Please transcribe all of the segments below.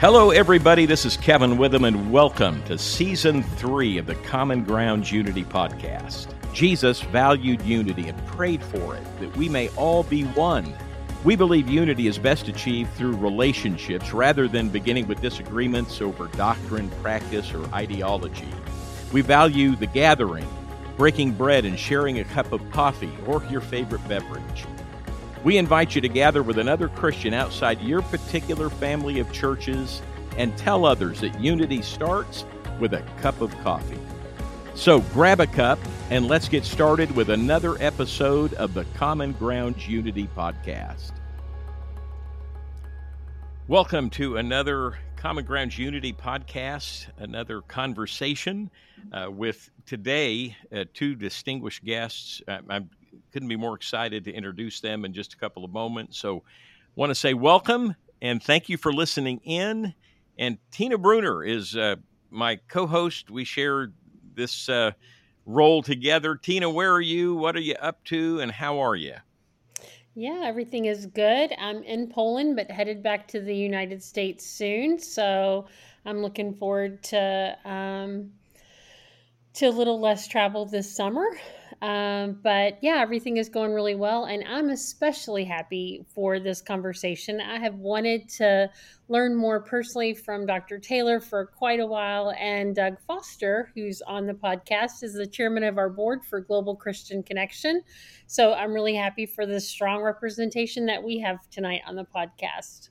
Hello, everybody. This is Kevin Witham, and welcome to season three of the Common Ground Unity podcast. Jesus valued unity and prayed for it, that we may all be one. We believe unity is best achieved through relationships rather than beginning with disagreements over doctrine, practice, or ideology. We value the gathering, breaking bread, and sharing a cup of coffee or your favorite beverage. We invite you to gather with another Christian outside your particular family of churches and tell others that unity starts with a cup of coffee. So grab a cup and let's get started with another episode of the Common Ground Unity Podcast. Welcome to another Common Ground Unity podcast, another conversation uh, with today uh, two distinguished guests. Uh, I'm couldn't be more excited to introduce them in just a couple of moments. So, want to say welcome and thank you for listening in. And Tina Bruner is uh, my co-host. We share this uh, role together. Tina, where are you? What are you up to? And how are you? Yeah, everything is good. I'm in Poland, but headed back to the United States soon. So I'm looking forward to um, to a little less travel this summer. Um, but yeah, everything is going really well. And I'm especially happy for this conversation. I have wanted to learn more personally from Dr. Taylor for quite a while. And Doug Foster, who's on the podcast, is the chairman of our board for Global Christian Connection. So I'm really happy for the strong representation that we have tonight on the podcast.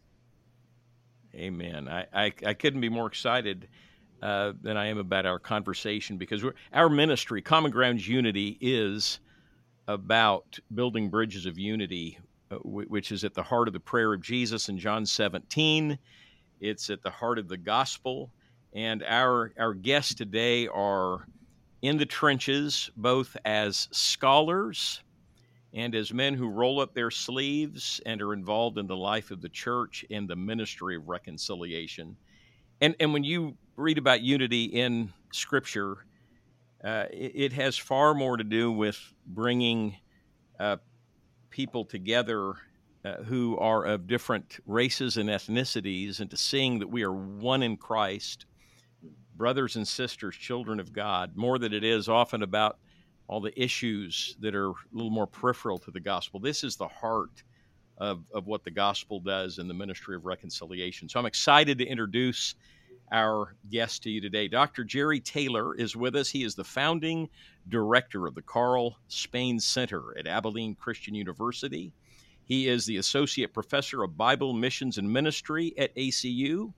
Amen. I, I, I couldn't be more excited uh, than I am about our conversation because our ministry, Common Grounds Unity, is about building bridges of unity, uh, w- which is at the heart of the prayer of Jesus in John 17. It's at the heart of the gospel. And our, our guests today are in the trenches, both as scholars and as men who roll up their sleeves and are involved in the life of the church and the ministry of reconciliation. And, and when you read about unity in Scripture, uh, it, it, has far more to do with bringing uh, people together uh, who are of different races and ethnicities and to seeing that we are one in Christ, brothers and sisters, children of God, more than it is often about all the issues that are a little more peripheral to the gospel. This is the heart of, of what the gospel does in the ministry of reconciliation. So I'm excited to introduce our guest to you today. Dr. Jerry Taylor is with us. He is the founding director of the Carl Spain Center at Abilene Christian University. He is the associate professor of Bible missions and ministry at ACU.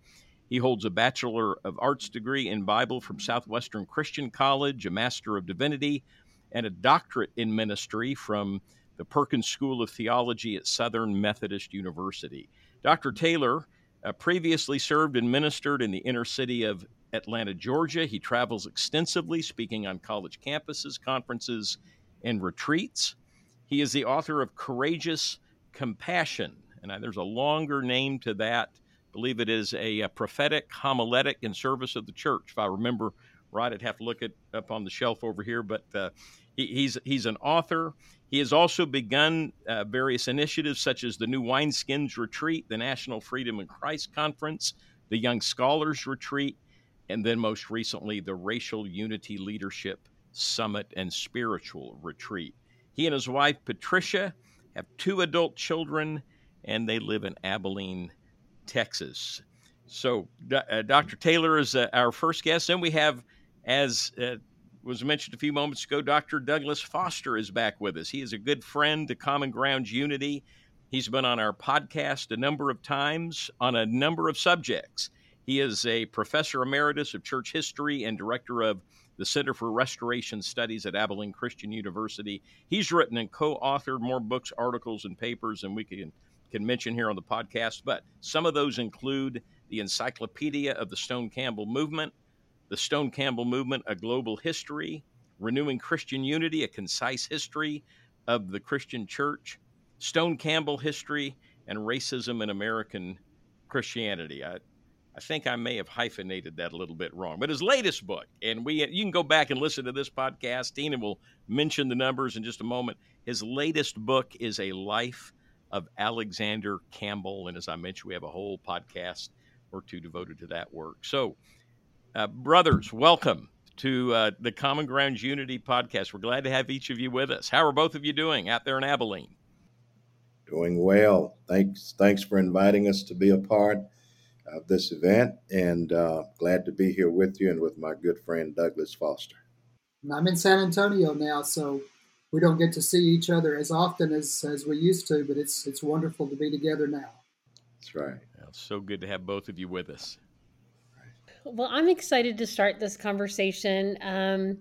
He holds a Bachelor of Arts degree in Bible from Southwestern Christian College, a Master of Divinity, and a doctorate in ministry from the Perkins School of Theology at Southern Methodist University. Dr. Taylor uh, previously served and ministered in the inner city of Atlanta, Georgia. He travels extensively, speaking on college campuses, conferences, and retreats. He is the author of Courageous Compassion, and there's a longer name to that. I believe it is a, a, prophetic homiletic in service of the church. If I remember right, I'd have to look it up on the shelf over here, but uh, he, he's he's an author. He has also begun uh, various initiatives such as the New Wineskins Retreat, the National Freedom in Christ Conference, the Young Scholars Retreat, and then most recently the Racial Unity Leadership Summit and Spiritual Retreat. He and his wife, Patricia, have two adult children, and they live in Abilene, Texas. So, uh, Dr. Taylor is uh, our first guest. Then we have, as uh, was mentioned a few moments ago, Dr. Douglas Foster is back with us. He is a good friend to Common Ground Unity. He's been on our podcast a number of times on a number of subjects. He is a professor emeritus of church history and director of the Center for Restoration Studies at Abilene Christian University. He's written and co authored more books, articles, and papers than we can, can mention here on the podcast, but some of those include the Encyclopedia of the Stone Campbell Movement, the Stone Campbell Movement, A Global History, Renewing Christian Unity, A Concise History of the Christian Church, Stone Campbell History, and Racism in American Christianity. I, I think I may have hyphenated that a little bit wrong, but his latest book, and we you can go back and listen to this podcast. Tina will mention the numbers in just a moment. His latest book is a life of Alexander Campbell, and as I mentioned, we have a whole podcast or two devoted to that work. So, uh, brothers, welcome to uh, the Common Grounds Unity podcast. We're glad to have each of you with us. How are both of you doing out there in Abilene? Doing well. Thanks. Thanks for inviting us to be a part of this event, and uh, glad to be here with you and with my good friend Douglas Foster. I'm in San Antonio now, so we don't get to see each other as often as, as we used to, but it's it's wonderful to be together now. That's right. Well, so good to have both of you with us. Well, I'm excited to start this conversation. Um,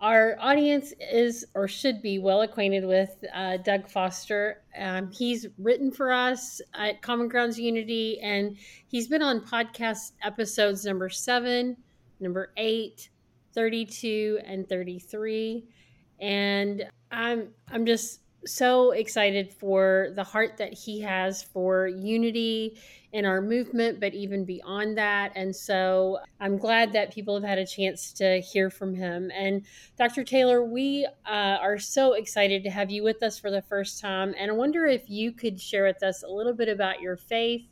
our audience is or should be well acquainted with uh, Doug Foster. Um, he's written for us at Common Grounds Unity, and he's been on podcast episodes number seven, number eight, 32, and 33. And I'm I'm just so excited for the heart that he has for unity in our movement, but even beyond that. And so I'm glad that people have had a chance to hear from him. And Dr. Taylor, we uh, are so excited to have you with us for the first time. And I wonder if you could share with us a little bit about your faith,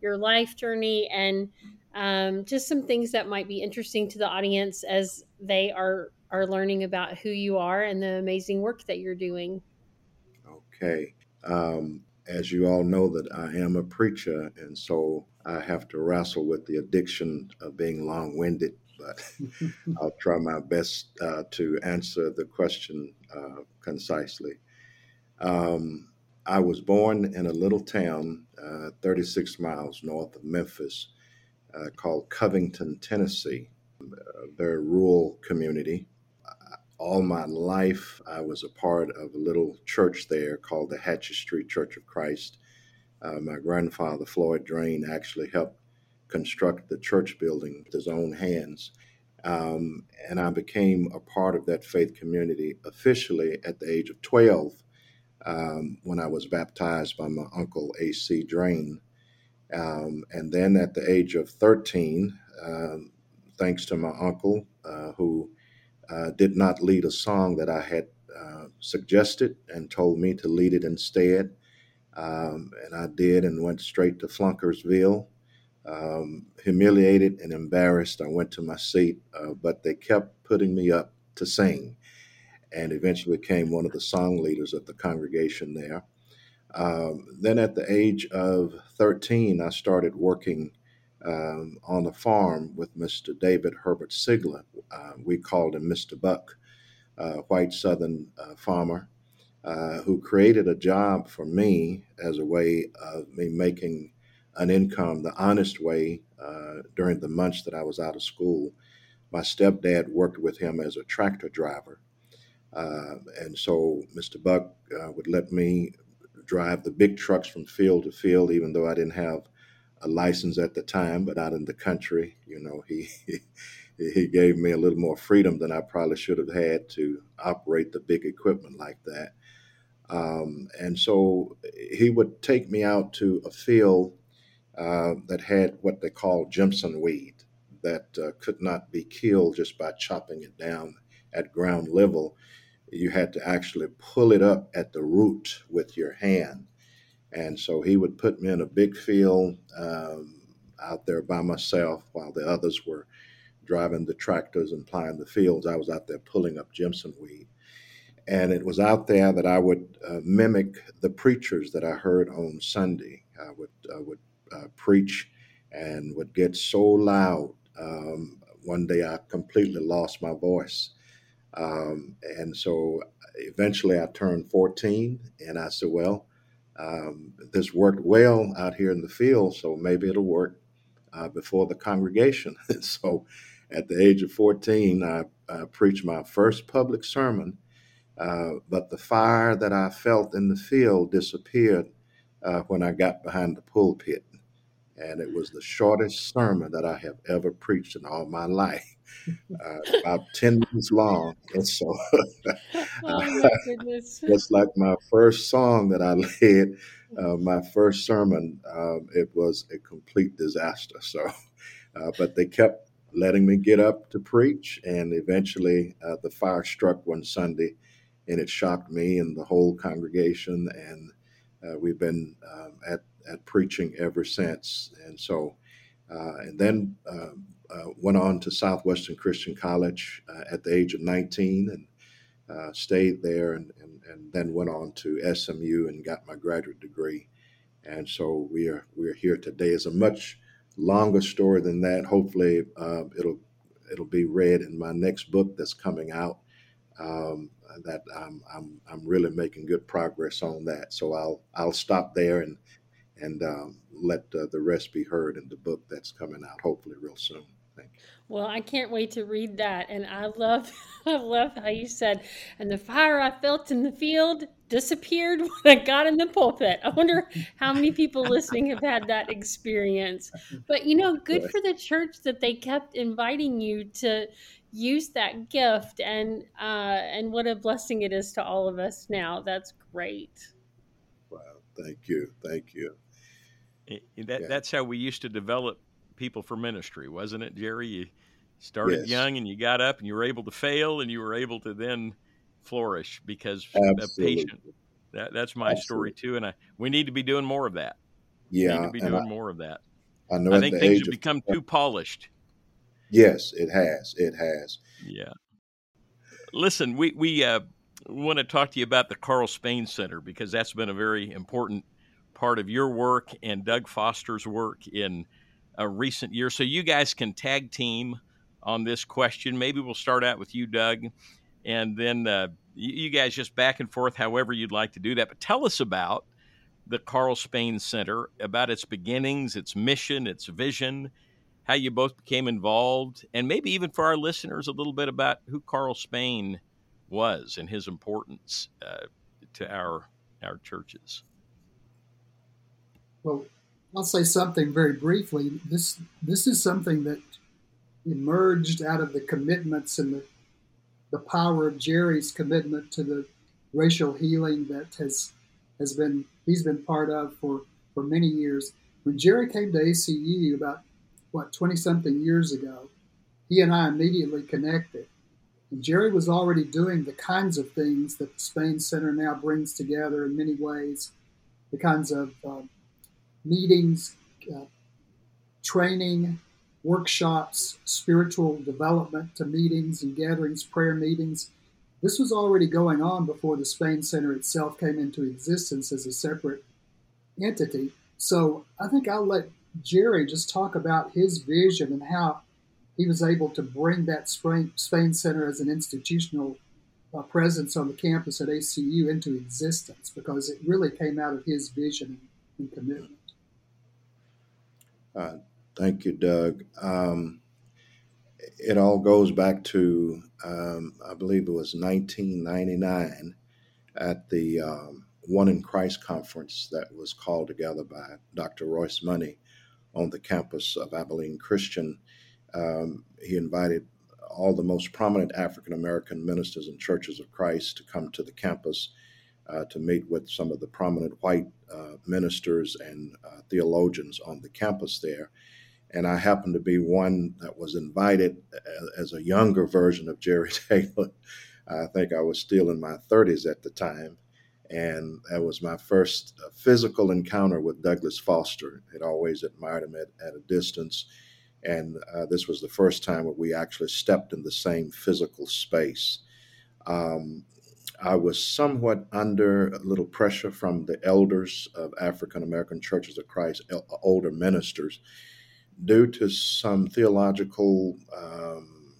your life journey, and um, just some things that might be interesting to the audience as they are are learning about who you are and the amazing work that you're doing. Okay. Um, as you all know, that I am a preacher, and so I have to wrestle with the addiction of being long-winded. But I'll try my best uh, to answer the question uh, concisely. Um, I was born in a little town uh, 36 miles north of Memphis uh, called Covington, Tennessee, a very rural community all my life, I was a part of a little church there called the Hatchet Street Church of Christ. Uh, my grandfather, Floyd Drain, actually helped construct the church building with his own hands. Um, and I became a part of that faith community officially at the age of 12 um, when I was baptized by my uncle, A.C. Drain. Um, and then at the age of 13, um, thanks to my uncle, uh, who uh, did not lead a song that I had uh, suggested and told me to lead it instead. Um, and I did and went straight to Flunkersville. Um, humiliated and embarrassed, I went to my seat, uh, but they kept putting me up to sing and eventually became one of the song leaders of the congregation there. Um, then at the age of 13, I started working um, on the farm with Mr. David Herbert Sigler. Uh, we called him Mr. Buck, a white Southern uh, farmer uh, who created a job for me as a way of me making an income the honest way uh, during the months that I was out of school. My stepdad worked with him as a tractor driver. Uh, and so Mr. Buck uh, would let me drive the big trucks from field to field, even though I didn't have a license at the time, but out in the country, you know, he he gave me a little more freedom than I probably should have had to operate the big equipment like that. Um, and so he would take me out to a field uh, that had what they call Jimson weed that uh, could not be killed just by chopping it down at ground level. You had to actually pull it up at the root with your hand. And so he would put me in a big field um, out there by myself while the others were driving the tractors and plying the fields. I was out there pulling up Jimson weed. And it was out there that I would uh, mimic the preachers that I heard on Sunday. I would, I would uh, preach and would get so loud. Um, one day I completely lost my voice. Um, and so eventually I turned 14 and I said, well, um, this worked well out here in the field, so maybe it'll work uh, before the congregation. so at the age of 14, I, I preached my first public sermon, uh, but the fire that I felt in the field disappeared uh, when I got behind the pulpit. And it was the shortest sermon that I have ever preached in all my life. Uh, about 10 minutes long. And so oh, it's like my first song that I led, uh, my first sermon, um, it was a complete disaster. So, uh, but they kept letting me get up to preach. And eventually uh, the fire struck one Sunday and it shocked me and the whole congregation. And uh, we've been um, at, at preaching ever since. And so uh, and then um, uh, went on to Southwestern Christian College uh, at the age of 19 and uh, stayed there and, and, and, then went on to SMU and got my graduate degree. And so we are we're here today. It's a much longer story than that. Hopefully, uh, it'll it'll be read in my next book that's coming out. Um, that I'm, I'm I'm really making good progress on that. So I'll I'll stop there and and um, let uh, the rest be heard in the book that's coming out hopefully real soon. Thank you. Well, I can't wait to read that, and I love I love how you said, and the fire I felt in the field disappeared when I got in the pulpit. I wonder how many people listening have had that experience. But you know, good for the church that they kept inviting you to use that gift and uh, and what a blessing it is to all of us now. That's great. Wow, thank you, thank you. That, yeah. That's how we used to develop people for ministry, wasn't it, Jerry? You started yes. young and you got up and you were able to fail and you were able to then flourish because Absolutely. of patient. That, that's my Absolutely. story too, and I, we need to be doing more of that. Yeah, we need to be doing I, more of that. I know. I think things have become too polished. Yes, it has. It has. Yeah. Listen, we we uh, want to talk to you about the Carl Spain Center because that's been a very important part of your work and Doug Foster's work in a recent year. So you guys can tag team on this question. Maybe we'll start out with you, Doug, and then uh, you guys just back and forth, however you'd like to do that. But tell us about the Carl Spain Center, about its beginnings, its mission, its vision, how you both became involved, and maybe even for our listeners, a little bit about who Carl Spain was and his importance uh, to our our churches. Well, I'll say something very briefly. This this is something that emerged out of the commitments and the the power of Jerry's commitment to the racial healing that has has been he's been part of for for many years. When Jerry came to ACU about what 20 something years ago, he and I immediately connected. And Jerry was already doing the kinds of things that the Spain Center now brings together in many ways, the kinds of uh, meetings, uh, training, workshops, spiritual development to meetings and gatherings, prayer meetings. This was already going on before the Spain Center itself came into existence as a separate entity. So I think I'll let Jerry just talk about his vision and how he was able to bring that Spain, Spain Center as an institutional uh, presence on the campus at ACU into existence because it really came out of his vision and, and commitment. Uh, thank you, Doug. Um, it all goes back to, um, I believe it was 1999 at the um, One in Christ conference that was called together by Dr. Royce Money on the campus of Abilene Christian. Um, he invited all the most prominent African American ministers and churches of Christ to come to the campus uh, to meet with some of the prominent white uh, ministers and uh, theologians on the campus there. And I happened to be one that was invited as a younger version of Jerry Taylor. I think I was still in my 30s at the time. And that was my first uh, physical encounter with Douglas Foster. I'd always admired him at, at a distance. And uh, this was the first time that we actually stepped in the same physical space. Um, I was somewhat under a little pressure from the elders of African American Churches of Christ, older ministers, due to some theological um,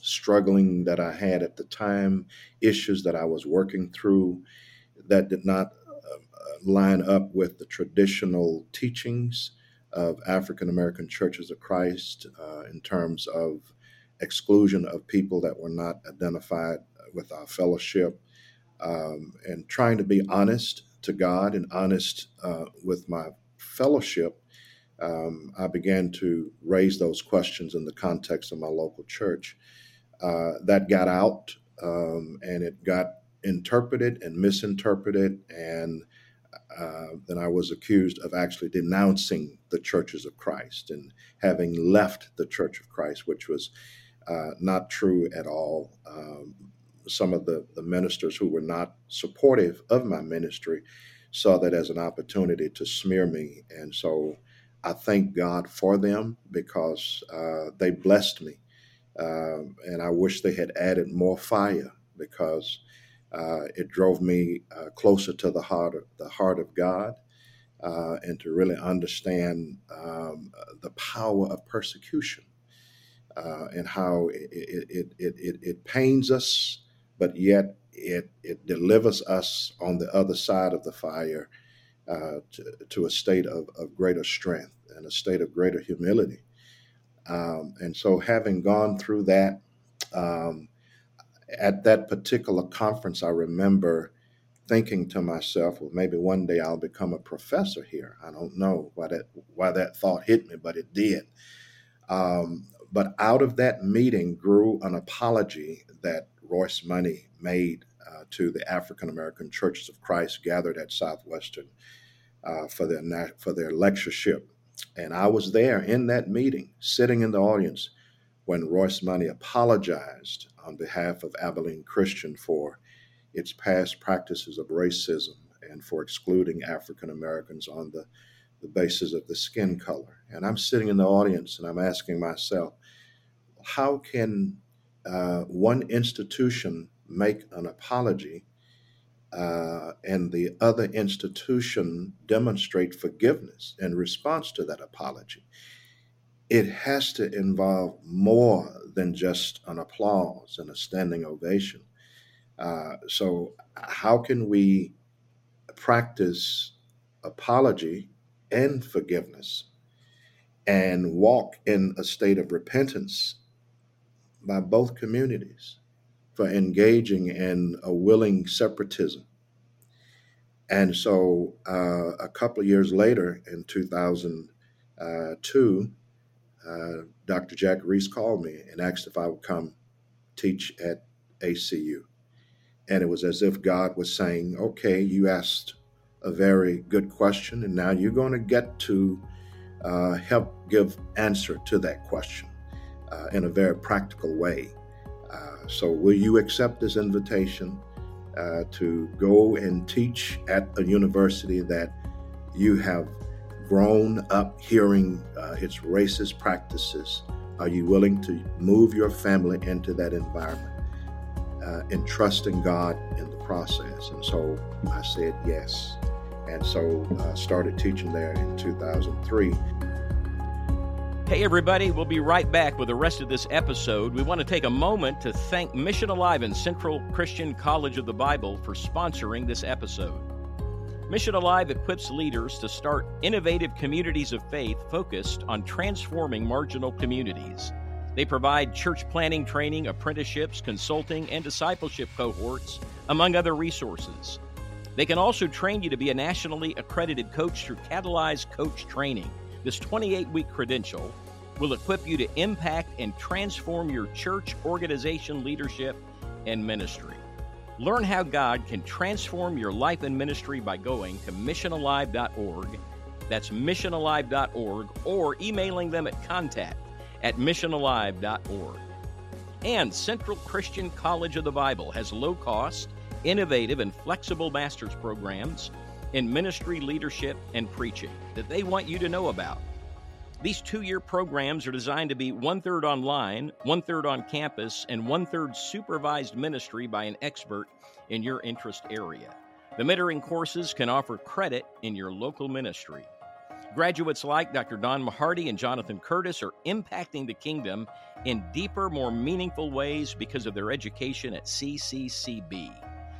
struggling that I had at the time, issues that I was working through that did not uh, line up with the traditional teachings of African American Churches of Christ uh, in terms of exclusion of people that were not identified with our fellowship um, and trying to be honest to God and honest uh, with my fellowship, um, I began to raise those questions in the context of my local church. Uh, that got out um, and it got interpreted and misinterpreted, and uh, then I was accused of actually denouncing the churches of Christ and having left the Church of Christ, which was uh, not true at all. Um, some of the, the ministers who were not supportive of my ministry saw that as an opportunity to smear me. And so I thank God for them because uh, they blessed me. Um, and I wish they had added more fire because uh, it drove me uh, closer to the heart of the heart of God uh, and to really understand um, the power of persecution uh, and how it, it, it, it, it pains us, but yet it, it delivers us on the other side of the fire uh, to, to, a state of, of greater strength and a state of greater humility. Um, and so, having gone through that, um, at that particular conference, I remember thinking to myself, well, maybe one day I'll become a professor here. I don't know why that why that thought hit me, but it did. Um, but out of that meeting grew an apology that Royce Money made uh, to the African American Churches of Christ gathered at Southwestern uh, for their for their lectureship, and I was there in that meeting, sitting in the audience, when Royce Money apologized on behalf of Abilene Christian for its past practices of racism and for excluding African Americans on the, the basis of the skin color. And I'm sitting in the audience and I'm asking myself, how can uh, one institution make an apology uh, and the other institution demonstrate forgiveness in response to that apology. It has to involve more than just an applause and a standing ovation. Uh, so, how can we practice apology and forgiveness and walk in a state of repentance by both communities? for engaging in a willing separatism. And so uh, a couple of years later, in 2002, uh, Dr. Jack Reese called me and asked if I would come teach at ACU. And it was as if God was saying, okay, you asked a very good question, and now you're going to get to uh, help give answer to that question uh, in a very practical way. Uh, so, will you accept this invitation uh, to go and teach at a university that you have grown up hearing uh, its racist practices? Are you willing to move your family into that environment uh, and trusting God in the process? And so I said yes. And so I started teaching there in 2003. Hey, everybody, we'll be right back with the rest of this episode. We want to take a moment to thank Mission Alive and Central Christian College of the Bible for sponsoring this episode. Mission Alive equips leaders to start innovative communities of faith focused on transforming marginal communities. They provide church planning training, apprenticeships, consulting, and discipleship cohorts, among other resources. They can also train you to be a nationally accredited coach through Catalyze Coach Training. This 28 week credential will equip you to impact and transform your church, organization, leadership, and ministry. Learn how God can transform your life and ministry by going to missionalive.org. That's missionalive.org or emailing them at contact at missionalive.org. And Central Christian College of the Bible has low cost, innovative, and flexible master's programs in ministry, leadership, and preaching that they want you to know about. These two year programs are designed to be one third online, one third on campus, and one third supervised ministry by an expert in your interest area. The mentoring courses can offer credit in your local ministry. Graduates like Dr. Don Mahardy and Jonathan Curtis are impacting the kingdom in deeper, more meaningful ways because of their education at CCCB.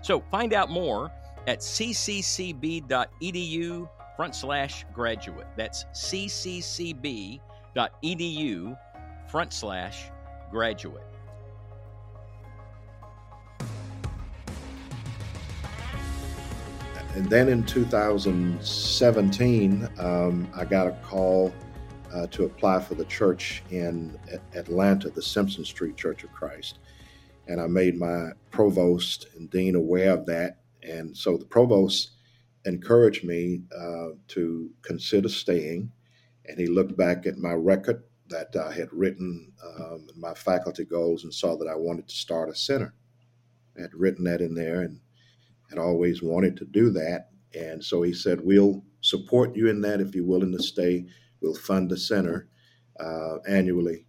So find out more at cccb.edu front slash graduate. That's cccb.edu front slash graduate. And then in 2017, um, I got a call uh, to apply for the church in Atlanta, the Simpson Street Church of Christ. And I made my provost and dean aware of that and so the provost encouraged me uh, to consider staying. And he looked back at my record that I had written, um, my faculty goals, and saw that I wanted to start a center. I had written that in there and had always wanted to do that. And so he said, We'll support you in that if you're willing to stay We'll fund the center uh, annually.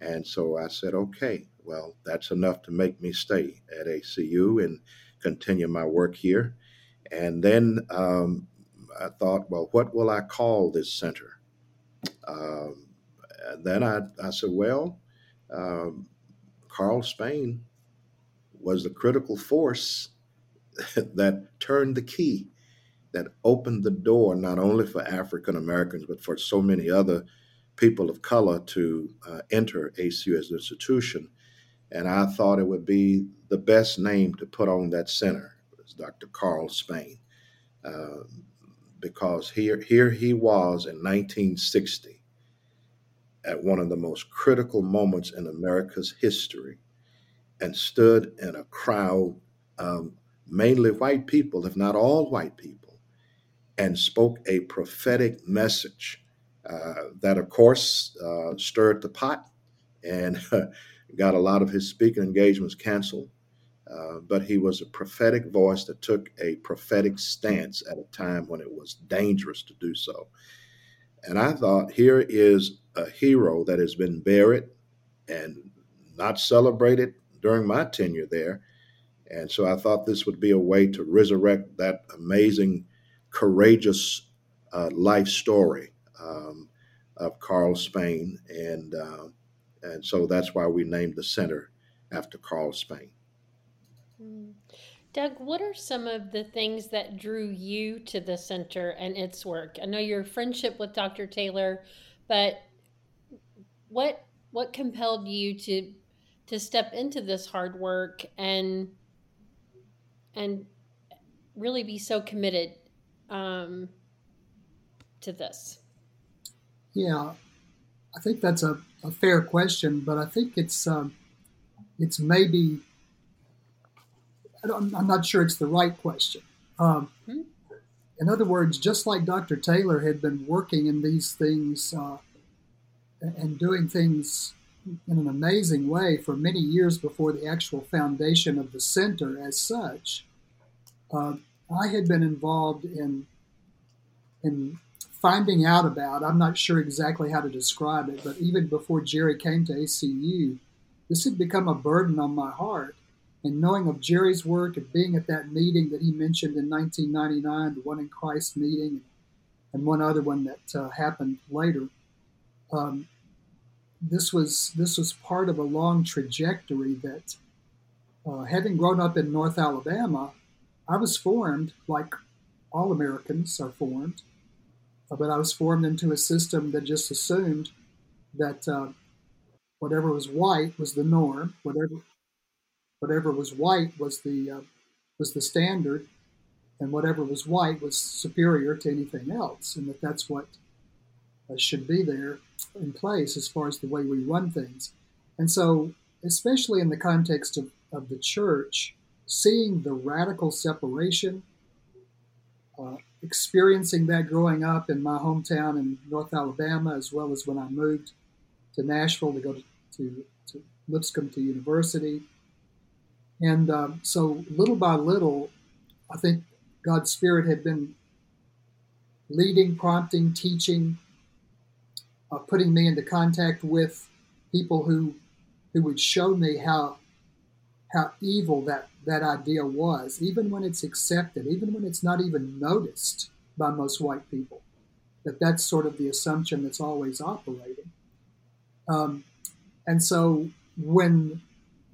And so I said, okay, well, that's enough to make me stay at ACU and continue my work here. And then um, I thought, well, what will I call this center? Um, then I, I said, well, um, Carl Spain was the critical force that turned the key, that opened the door not only for African Americans, but for so many other people of color to uh, enter ACU as an institution. And I thought it would be the best name to put on that center Dr. Carl Spain, uh, because here, here he was in 1960 at one of the most critical moments in America's history and stood in a crowd, um, mainly white people, if not all white people, and spoke a prophetic message uh, that, of course, uh, stirred the pot and got a lot of his speaking engagements canceled. Uh, but he was a prophetic voice that took a prophetic stance at a time when it was dangerous to do so. And I thought, here is a hero that has been buried and not celebrated during my tenure there. And so I thought this would be a way to resurrect that amazing, courageous uh, life story um, of Carl Spain. And, uh, and so that's why we named the center after Carl Spain. Doug, what are some of the things that drew you to the center and its work? I know your friendship with Dr. Taylor, but what what compelled you to to step into this hard work and and really be so committed um, to this? Yeah, I think that's a, a fair question, but I think it's um, it's maybe I'm not sure it's the right question. Um, hmm? In other words, just like Dr. Taylor had been working in these things uh, and doing things in an amazing way for many years before the actual foundation of the center as such. Uh, I had been involved in in finding out about. I'm not sure exactly how to describe it, but even before Jerry came to ACU, this had become a burden on my heart. And knowing of Jerry's work and being at that meeting that he mentioned in 1999, the One in Christ meeting, and one other one that uh, happened later, um, this was this was part of a long trajectory that, uh, having grown up in North Alabama, I was formed like all Americans are formed, uh, but I was formed into a system that just assumed that uh, whatever was white was the norm, whatever whatever was white was the uh, was the standard, and whatever was white was superior to anything else, and that that's what uh, should be there in place as far as the way we run things. And so, especially in the context of, of the church, seeing the radical separation, uh, experiencing that growing up in my hometown in North Alabama, as well as when I moved to Nashville to go to, to, to Lipscomb to university. And um, so, little by little, I think God's Spirit had been leading, prompting, teaching, uh, putting me into contact with people who who would show me how how evil that that idea was, even when it's accepted, even when it's not even noticed by most white people. That that's sort of the assumption that's always operating. Um, and so when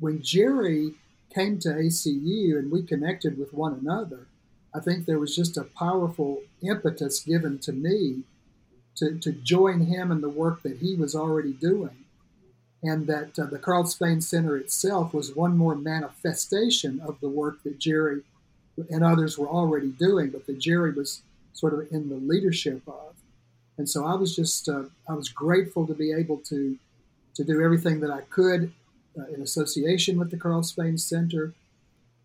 when Jerry came to ACU and we connected with one another, I think there was just a powerful impetus given to me to, to join him in the work that he was already doing. And that uh, the Carl Spain Center itself was one more manifestation of the work that Jerry and others were already doing, but that Jerry was sort of in the leadership of. And so I was just, uh, I was grateful to be able to, to do everything that I could uh, in association with the Carl Spain Center.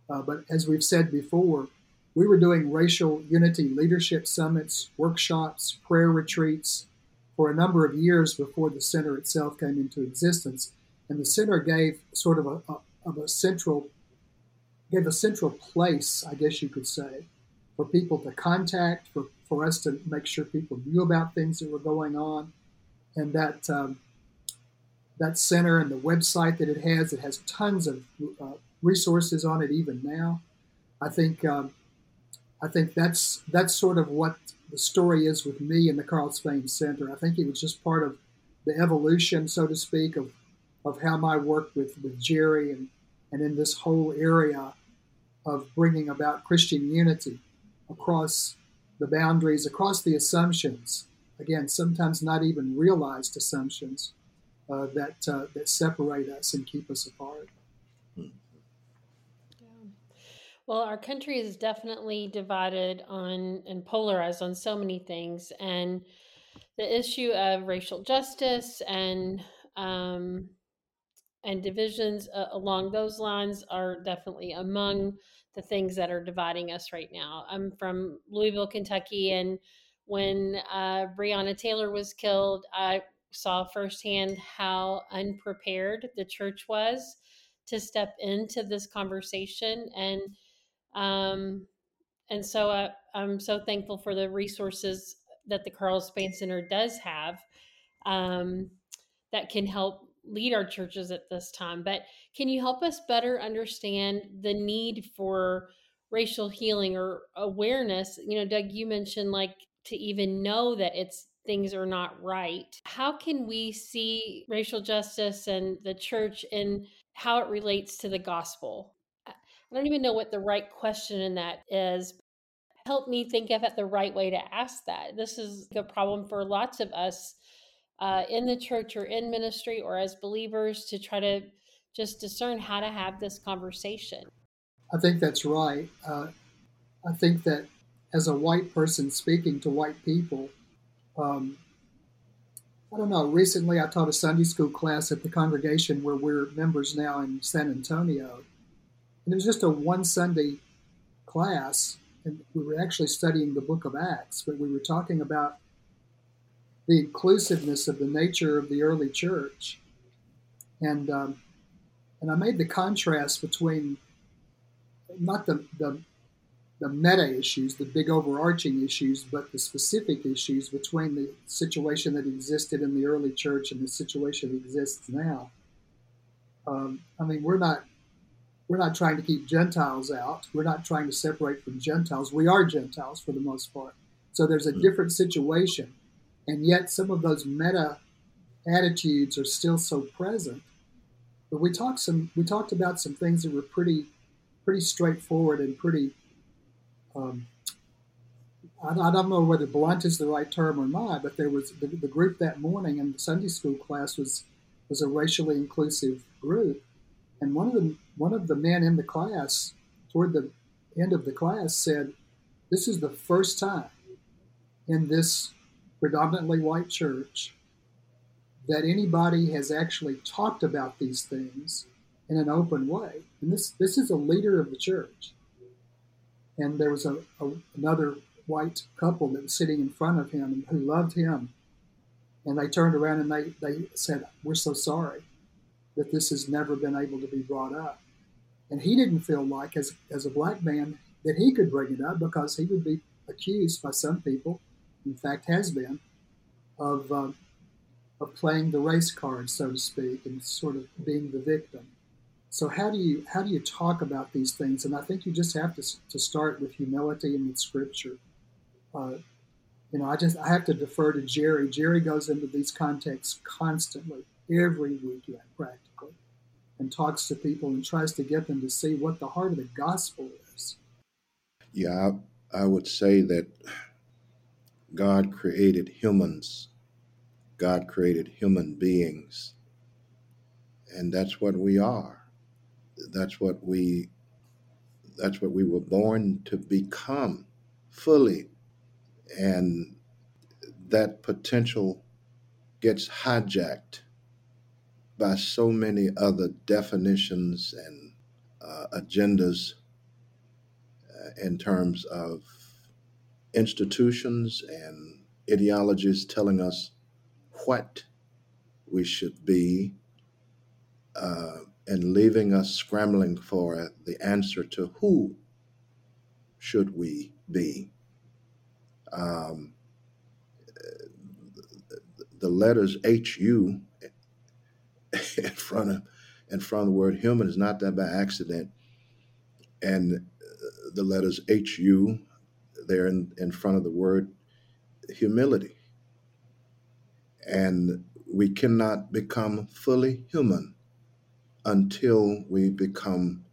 Uh, but as we've said before, we were doing racial unity leadership summits, workshops, prayer retreats for a number of years before the center itself came into existence. And the center gave sort of a, a of a central gave a central place, I guess you could say, for people to contact, for, for us to make sure people knew about things that were going on. And that um, that center and the website that it has, it has tons of uh, resources on it even now. I think um, I think that's that's sort of what the story is with me and the Carl Spain Center. I think it was just part of the evolution, so to speak, of of how my work with, with Jerry and, and in this whole area of bringing about Christian unity across the boundaries, across the assumptions, again, sometimes not even realized assumptions uh, that, uh, that separate us and keep us apart. Well, our country is definitely divided on and polarized on so many things, and the issue of racial justice and um, and divisions uh, along those lines are definitely among the things that are dividing us right now. I'm from Louisville, Kentucky, and when uh, Breonna Taylor was killed, I saw firsthand how unprepared the church was to step into this conversation, and um, and so I, uh, I'm so thankful for the resources that the Carl Spain Center does have um, that can help lead our churches at this time. But can you help us better understand the need for racial healing or awareness? You know, Doug, you mentioned like to even know that it's things are not right. How can we see racial justice and the church and how it relates to the gospel? I don't even know what the right question in that is. Help me think of it the right way to ask that. This is a problem for lots of us uh, in the church or in ministry or as believers to try to just discern how to have this conversation. I think that's right. Uh, I think that as a white person speaking to white people, um, I don't know. Recently, I taught a Sunday school class at the congregation where we're members now in San Antonio. And it was just a one Sunday class. And we were actually studying the book of Acts, but we were talking about the inclusiveness of the nature of the early church. And, um, and I made the contrast between not the, the, the meta issues, the big overarching issues, but the specific issues between the situation that existed in the early church and the situation that exists now. Um, I mean, we're not we're not trying to keep Gentiles out. We're not trying to separate from Gentiles. We are Gentiles for the most part. So there's a hmm. different situation and yet some of those meta attitudes are still so present. But we talked some we talked about some things that were pretty pretty straightforward and pretty um, I, I, don't know whether blunt is the right term or not, but there was the, the group that morning in the Sunday school class was was a racially inclusive group, and one of the one of the men in the class toward the end of the class said, "This is the first time in this predominantly white church that anybody has actually talked about these things in an open way. And this, this is a leader of the church. And there was a, a, another white couple that was sitting in front of him who loved him. And they turned around and they, they said, We're so sorry that this has never been able to be brought up. And he didn't feel like, as, as a black man, that he could bring it up because he would be accused by some people in fact has been, of, uh, of playing the race card, so to speak, and sort of being the victim. So how do you how do you talk about these things? And I think you just have to to start with humility and with Scripture. Uh, you know, I just I have to defer to Jerry. Jerry goes into these contexts constantly, every weekend practically, and talks to people and tries to get them to see what the heart of the gospel is. Yeah, I, I would say that God created humans. God created human beings. And that's what we are. That's what we that's what we were born to become fully. And that potential gets hijacked by so many other definitions and uh, agendas uh, in terms of institutions and ideologies telling us what we should be uh, and leaving us scrambling for the answer to who should we be. Um, the letters HU in front of in front of the word human is not that by accident. And the letters HU there in, in front of the word humility. And we cannot become fully human until we become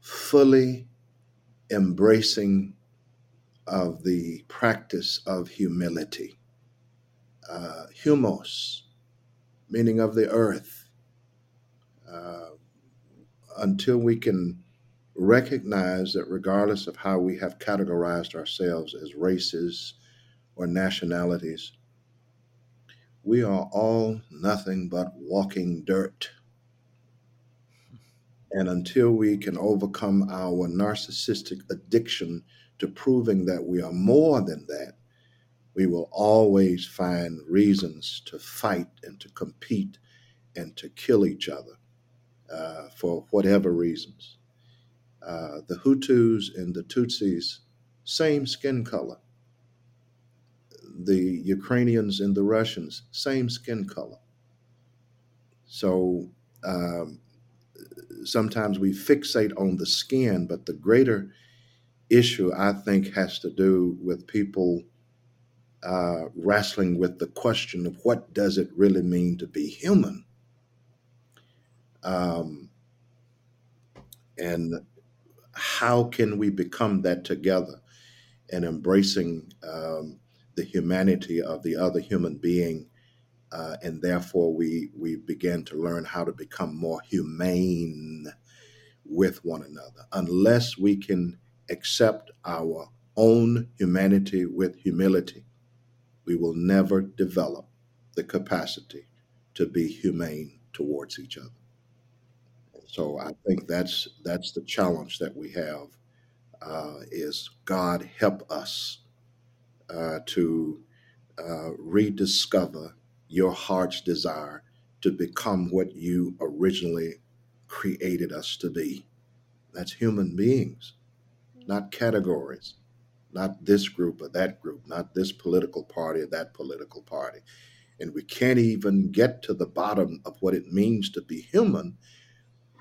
fully embracing of the practice of humility. Uh, humus, meaning of the earth. Uh, until we can recognize that regardless of how we have categorized ourselves as races or nationalities, we are all nothing but walking dirt. And until we can overcome our narcissistic addiction to proving that we are more than that, we will always find reasons to fight and to compete and to kill each other uh, for whatever reasons. Uh, the Hutus and the Tutsis, same skin color. The Ukrainians and the Russians, same skin color. So um, sometimes we fixate on the skin, but the greater issue, I think, has to do with people uh, wrestling with the question of what does it really mean to be human. Um, and how can we become that together and embracing um, the humanity of the other human being uh, and therefore we we begin to learn how to become more humane with one another. Unless we can accept our own humanity with humility we will never develop the capacity to be humane towards each other. So I think that's that's the challenge that we have uh, is God help us uh, to uh, rediscover your heart's desire to become what you originally created us to be. That's human beings, not categories, not this group or that group, not this political party or that political party. And we can't even get to the bottom of what it means to be human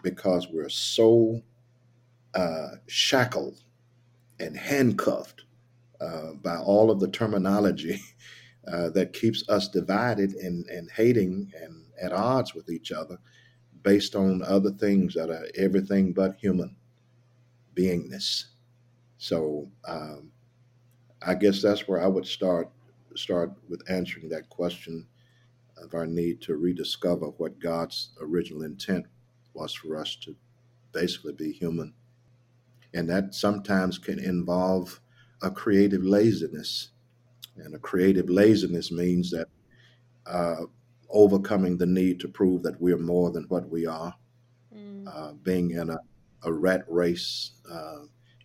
because we're so uh, shackled and handcuffed uh, by all of the terminology uh, that keeps us divided and, and hating and at odds with each other based on other things that are everything but human beingness. So um, I guess that's where I would start start with answering that question of our need to rediscover what God's original intent was for us to basically be human. And that sometimes can involve a creative laziness. And a creative laziness means that uh, overcoming the need to prove that we're more than what we are, mm. uh, being in a, a rat race, uh,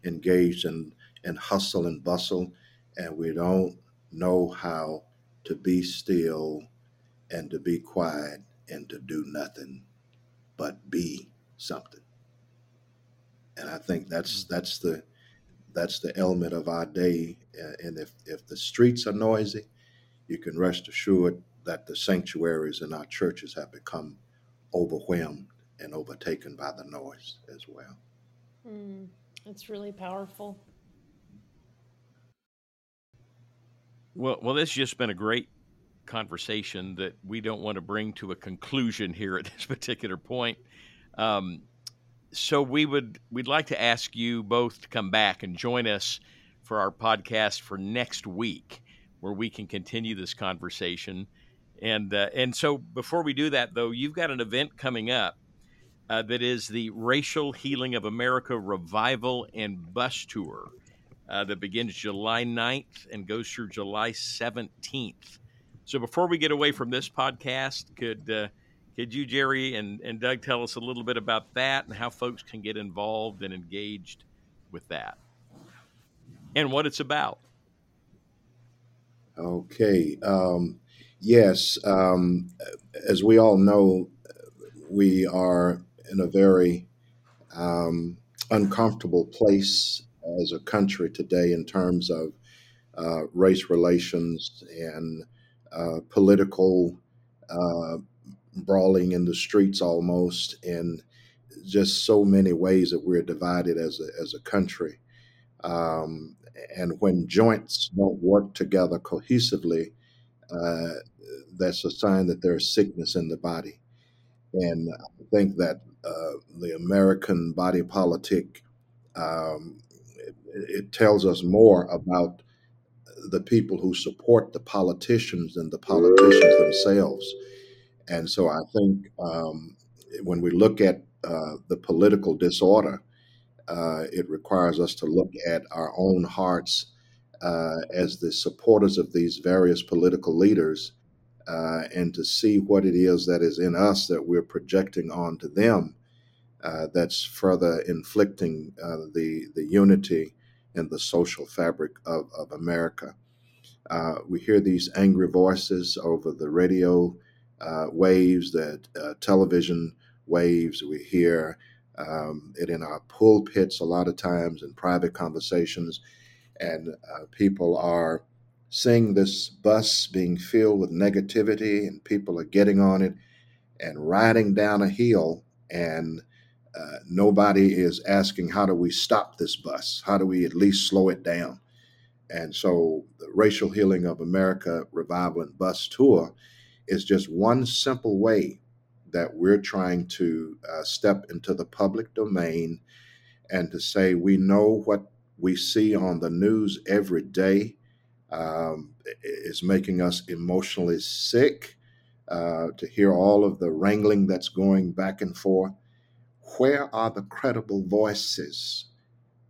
engaged in, in hustle and bustle, and we don't know how to be still and to be quiet and to do nothing but be something. And I think that's that's the that's the element of our day. And if if the streets are noisy, you can rest assured that the sanctuaries in our churches have become overwhelmed and overtaken by the noise as well. Mm, that's really powerful. Well, well, this has just been a great conversation that we don't want to bring to a conclusion here at this particular point. Um, so we would we'd like to ask you both to come back and join us for our podcast for next week, where we can continue this conversation. And uh, and so before we do that, though, you've got an event coming up uh, that is the Racial Healing of America Revival and Bus Tour uh, that begins July 9th and goes through July 17th. So before we get away from this podcast, could uh, could you, Jerry and, and Doug, tell us a little bit about that and how folks can get involved and engaged with that, and what it's about? Okay. Um, yes. Um, as we all know, we are in a very um, uncomfortable place as a country today in terms of uh, race relations and uh, political uh, brawling in the streets almost, and just so many ways that we're divided as a, as a country. Um, and when joints don't work together cohesively, uh, that's a sign that there's sickness in the body. And I think that uh, the American body politic um, it, it tells us more about the people who support the politicians than the politicians themselves. And so I think um, when we look at uh, the political disorder, uh, it requires us to look at our own hearts uh, as the supporters of these various political leaders uh, and to see what it is that is in us that we're projecting onto them uh, that's further inflicting uh, the, the unity and the social fabric of, of America. We hear these angry voices over the radio uh, waves, that uh, television waves. We hear um, it in our pulpits a lot of times in private conversations, and uh, people are seeing this bus being filled with negativity, and people are getting on it and riding down a hill, and uh, nobody is asking, How do we stop this bus? How do we at least slow it down? And so the Racial Healing of America Revival and Bus Tour is just one simple way that we're trying to uh, step into the public domain and to say we know what we see on the news every day um, is making us emotionally sick uh, to hear all of the wrangling that's going back and forth. Where are the credible voices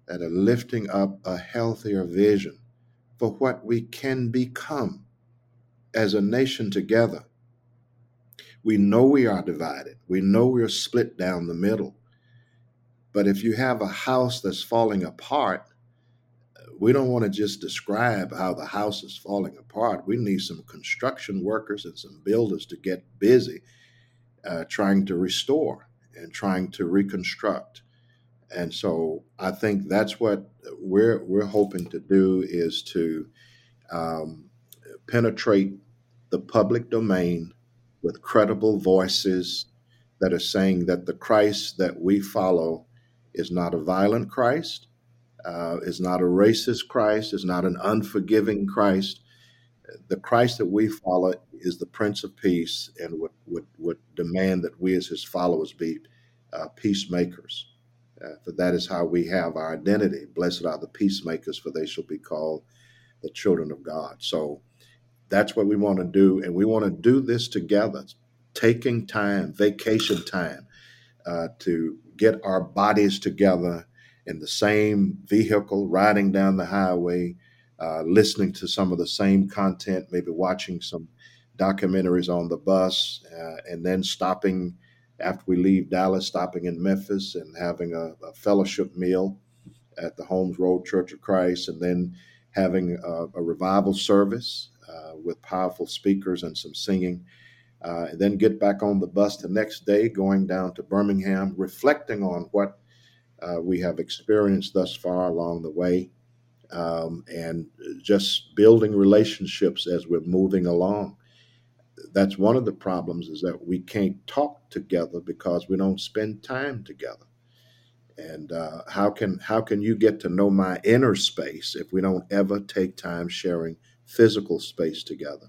that are lifting up a healthier vision for what we can become as a nation together. We know we are divided. We know we're split down the middle. But if you have a house that's falling apart, we don't want to just describe how the house is falling apart. We need some construction workers and some builders to get busy uh, trying to restore and trying to reconstruct. And so I think that's what we're we're hoping to do is to um, penetrate the public domain with credible voices that are saying that the Christ that we follow is not a violent Christ, uh, is not a racist Christ, is not an unforgiving Christ. The Christ that we follow is the Prince of Peace and would, would, would demand that we as his followers be uh, peacemakers. Uh, for that is how we have our identity. Blessed are the peacemakers, for they shall be called the children of God. So that's what we want to do. And we want to do this together, taking time, vacation time, uh, to get our bodies together in the same vehicle, riding down the highway, uh, listening to some of the same content, maybe watching some documentaries on the bus, uh, and then stopping after we leave Dallas, stopping in Memphis and having a, a fellowship meal at the Holmes Road Church of Christ, and then having a, a revival service uh, with powerful speakers and some singing. Uh, and then get back on the bus the next day, going down to Birmingham, reflecting on what uh, we have experienced thus far along the way, um, and just building relationships as we're moving along that's one of the problems is that we can't talk together because we don't spend time together. And uh, how can how can you get to know my inner space if we don't ever take time sharing physical space together?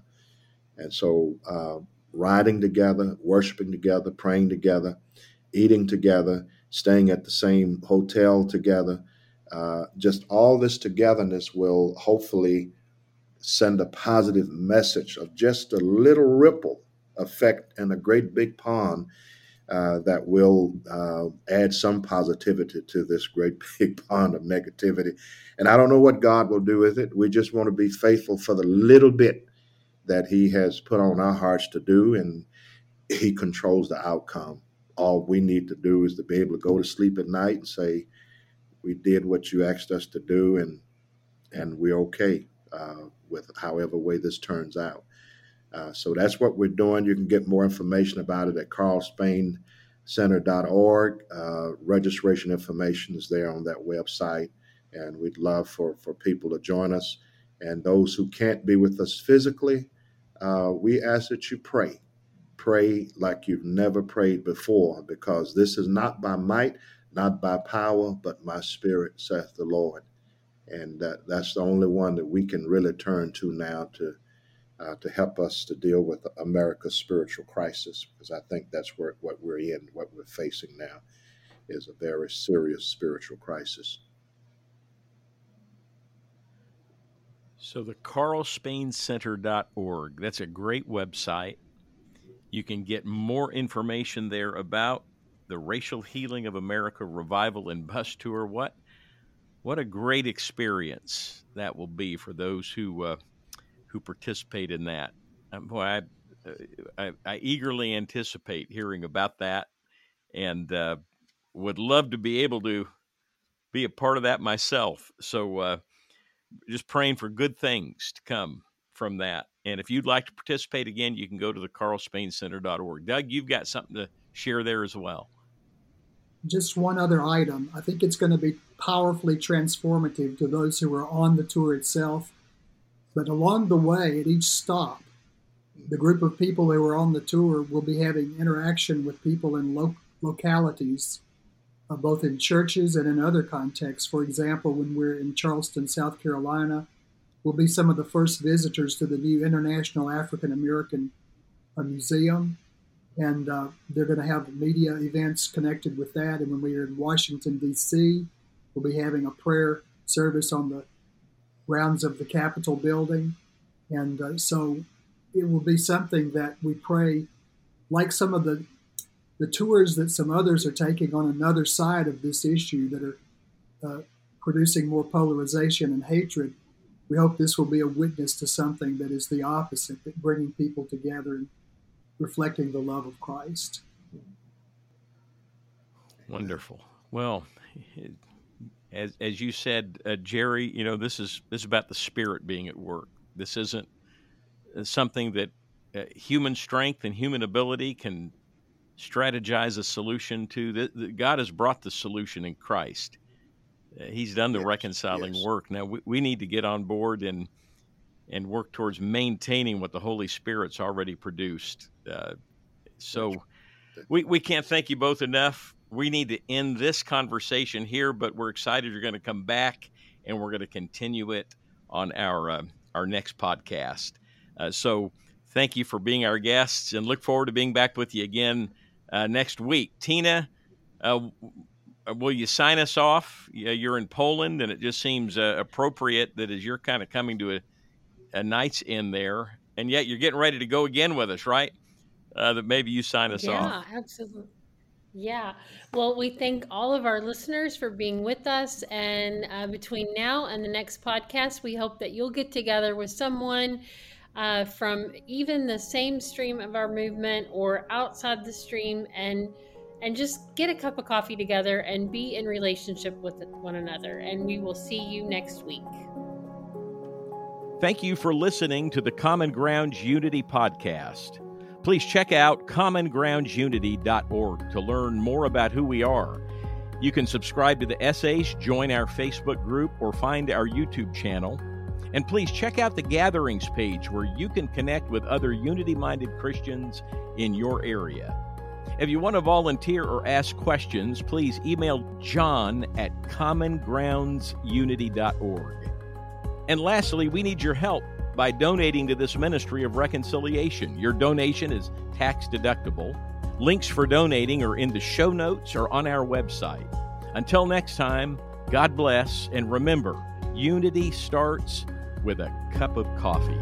And so, uh, riding together, worshiping together, praying together, eating together, staying at the same hotel together, uh, just all this togetherness will hopefully send a positive message of just a little ripple effect in a great big pond uh, that will uh, add some positivity to this great big pond of negativity. And I don't know what God will do with it. We just want to be faithful for the little bit that He has put on our hearts to do, and He controls the outcome. All we need to do is to be able to go to sleep at night and say, "We did what you asked us to do, and and we're okay." Uh, with however way this turns out. Uh, so that's what we're doing. You can get more information about it at carlspaincenter.org. Uh, registration information is there on that website. And we'd love for, for people to join us. And those who can't be with us physically, uh, we ask that you pray. Pray like you've never prayed before, because this is not by might, not by power, but my spirit, saith the Lord. And that, that's the only one that we can really turn to now to uh, to help us to deal with America's spiritual crisis, because I think that's where what we're in, what we're facing now, is a very serious spiritual crisis. So the carlspaincenter.org, that's a great website. You can get more information there about the Racial Healing of America Revival and Bus Tour. What what a great experience that will be for those who uh, who participate in that. Um, boy, I, uh, I, I, eagerly anticipate hearing about that, and uh, would love to be able to be a part of that myself. So, uh, just praying for good things to come from that. And if you'd like to participate again, you can go to the carlspaincenter.org. Doug, you've got something to share there as well. Just one other item. I think it's going to be powerfully transformative to those who are on the tour itself but along the way, at each stop, the group of people that are on the tour will be having interaction with people in lo- localities, uh, both in churches and in other contexts. For example, when we're in Charleston, South Carolina, we'll be some of the first visitors to the new International African American uh, Museum. And uh, they're going to have media events connected with that. And when we are in Washington, D.C., we'll be having a prayer service on the grounds of the Capitol building. And uh, so it will be something that we pray, like some of the, the tours that some others are taking on another side of this issue that are uh, producing more polarization and hatred. We hope this will be a witness to something that is the opposite, that bringing people together and reflecting the love of Christ. Wonderful. Well, as as you said, uh, Jerry, you know this is this is about the spirit being at work. This isn't uh, something that uh, human strength and human ability can strategize a solution to. The, the, God has brought the solution in Christ. Uh, he's done the yes, reconciling yes. work. Now we, we need to get on board and and work towards maintaining what the Holy Spirit's already produced. Uh, so we, we can't thank you both enough we need to end this conversation here, but we're excited you're going to come back and we're going to continue it on our uh, our next podcast. Uh, so thank you for being our guests and look forward to being back with you again uh, next week. Tina, uh, will you sign us off? You're in Poland, and it just seems uh, appropriate that as you're kind of coming to a, a night's end there, and yet you're getting ready to go again with us, right? Uh, that maybe you sign us yeah, off. Yeah, absolutely. Yeah. Well, we thank all of our listeners for being with us. And uh, between now and the next podcast, we hope that you'll get together with someone uh, from even the same stream of our movement or outside the stream and and just get a cup of coffee together and be in relationship with one another. And we will see you next week. Thank you for listening to the Common Grounds Unity podcast. Please check out commongroundsunity.org to learn more about who we are. You can subscribe to the essays, join our Facebook group, or find our YouTube channel. And please check out the gatherings page where you can connect with other unity minded Christians in your area. If you want to volunteer or ask questions, please email john at commongroundsunity.org. And lastly, we need your help by donating to this ministry of reconciliation. Your donation is tax deductible. Links for donating are in the show notes or on our website. Until next time, God bless, and remember, unity starts with a cup of coffee.